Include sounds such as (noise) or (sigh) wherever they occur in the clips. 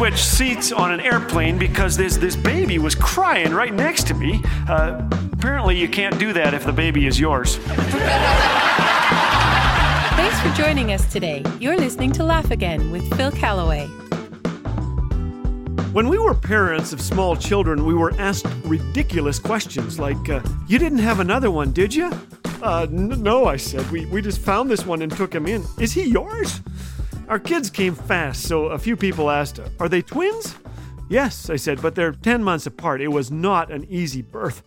switch seats on an airplane because this, this baby was crying right next to me. Uh, apparently, you can't do that if the baby is yours. Thanks for joining us today. You're listening to Laugh Again with Phil Callaway. When we were parents of small children, we were asked ridiculous questions like, uh, You didn't have another one, did you? Uh, n- no, I said. We, we just found this one and took him in. Is he yours? Our kids came fast, so a few people asked, Are they twins? Yes, I said, but they're 10 months apart. It was not an easy birth.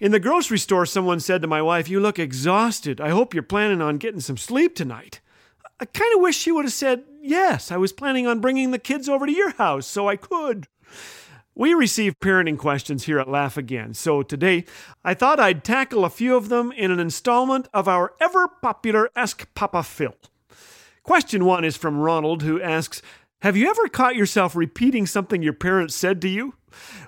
In the grocery store, someone said to my wife, You look exhausted. I hope you're planning on getting some sleep tonight. I kind of wish she would have said, Yes, I was planning on bringing the kids over to your house so I could. We receive parenting questions here at Laugh Again, so today I thought I'd tackle a few of them in an installment of our ever popular Ask Papa Phil. Question one is from Ronald, who asks Have you ever caught yourself repeating something your parents said to you?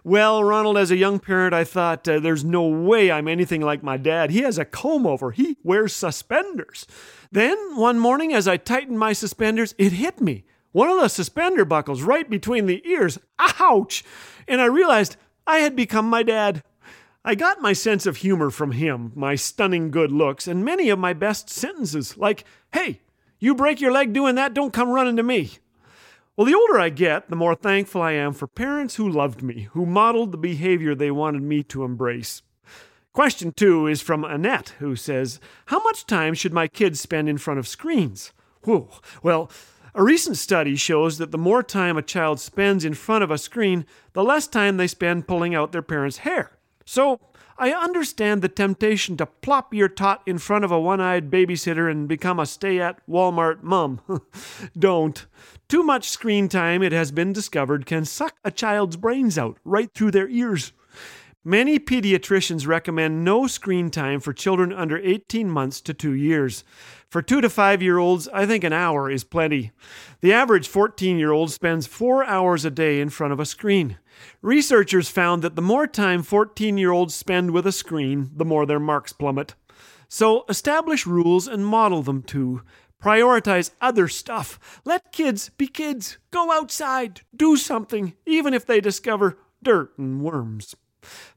Well, Ronald, as a young parent, I thought uh, there's no way I'm anything like my dad. He has a comb over, he wears suspenders. Then, one morning, as I tightened my suspenders, it hit me. One of the suspender buckles right between the ears. Ouch! And I realized I had become my dad. I got my sense of humor from him, my stunning good looks, and many of my best sentences, like, Hey, you break your leg doing that, don't come running to me. Well, the older I get, the more thankful I am for parents who loved me, who modeled the behavior they wanted me to embrace. Question two is from Annette, who says, How much time should my kids spend in front of screens? Whew. Well, a recent study shows that the more time a child spends in front of a screen, the less time they spend pulling out their parents' hair. So, I understand the temptation to plop your tot in front of a one eyed babysitter and become a stay at Walmart mum. (laughs) Don't. Too much screen time, it has been discovered, can suck a child's brains out right through their ears. Many pediatricians recommend no screen time for children under 18 months to two years. For two to five year olds, I think an hour is plenty. The average 14 year old spends four hours a day in front of a screen. Researchers found that the more time 14 year olds spend with a screen, the more their marks plummet. So establish rules and model them too. Prioritize other stuff. Let kids be kids. Go outside. Do something, even if they discover dirt and worms.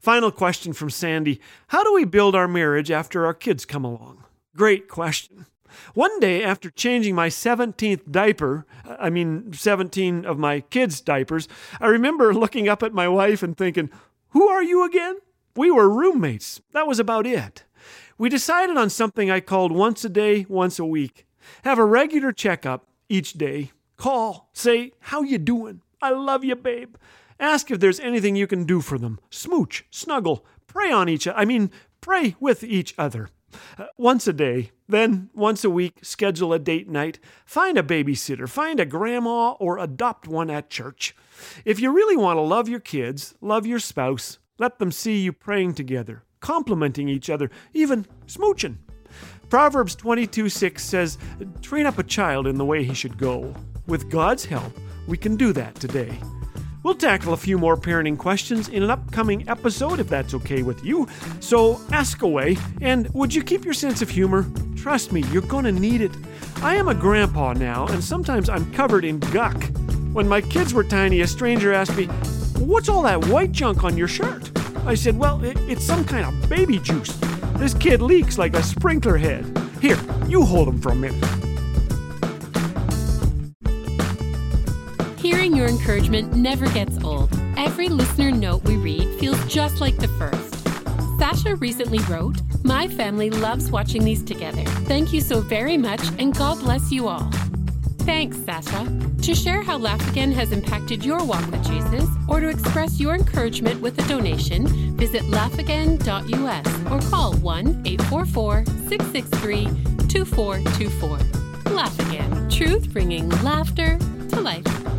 Final question from Sandy How do we build our marriage after our kids come along? Great question. One day, after changing my 17th diaper, I mean, 17 of my kids' diapers, I remember looking up at my wife and thinking, Who are you again? We were roommates. That was about it. We decided on something I called once a day, once a week. Have a regular checkup each day. Call, say, How you doing? I love you, babe. Ask if there's anything you can do for them. Smooch, snuggle, pray on each I mean, pray with each other. Uh, once a day, then once a week, schedule a date night. Find a babysitter, find a grandma, or adopt one at church. If you really want to love your kids, love your spouse, let them see you praying together, complimenting each other, even smooching. Proverbs 22 6 says, Train up a child in the way he should go. With God's help, we can do that today. We'll tackle a few more parenting questions in an upcoming episode if that's okay with you. So ask away, and would you keep your sense of humor? Trust me, you're gonna need it. I am a grandpa now, and sometimes I'm covered in guck. When my kids were tiny, a stranger asked me, What's all that white junk on your shirt? I said, Well, it's some kind of baby juice. This kid leaks like a sprinkler head. Here, you hold him for a minute. Hearing your encouragement never gets old. Every listener note we read feels just like the first. Sasha recently wrote, My family loves watching these together. Thank you so very much, and God bless you all. Thanks, Sasha. To share how Laugh Again has impacted your walk with Jesus, or to express your encouragement with a donation, visit laughagain.us or call 1 844 663 2424. Laugh Again, truth bringing laughter to life.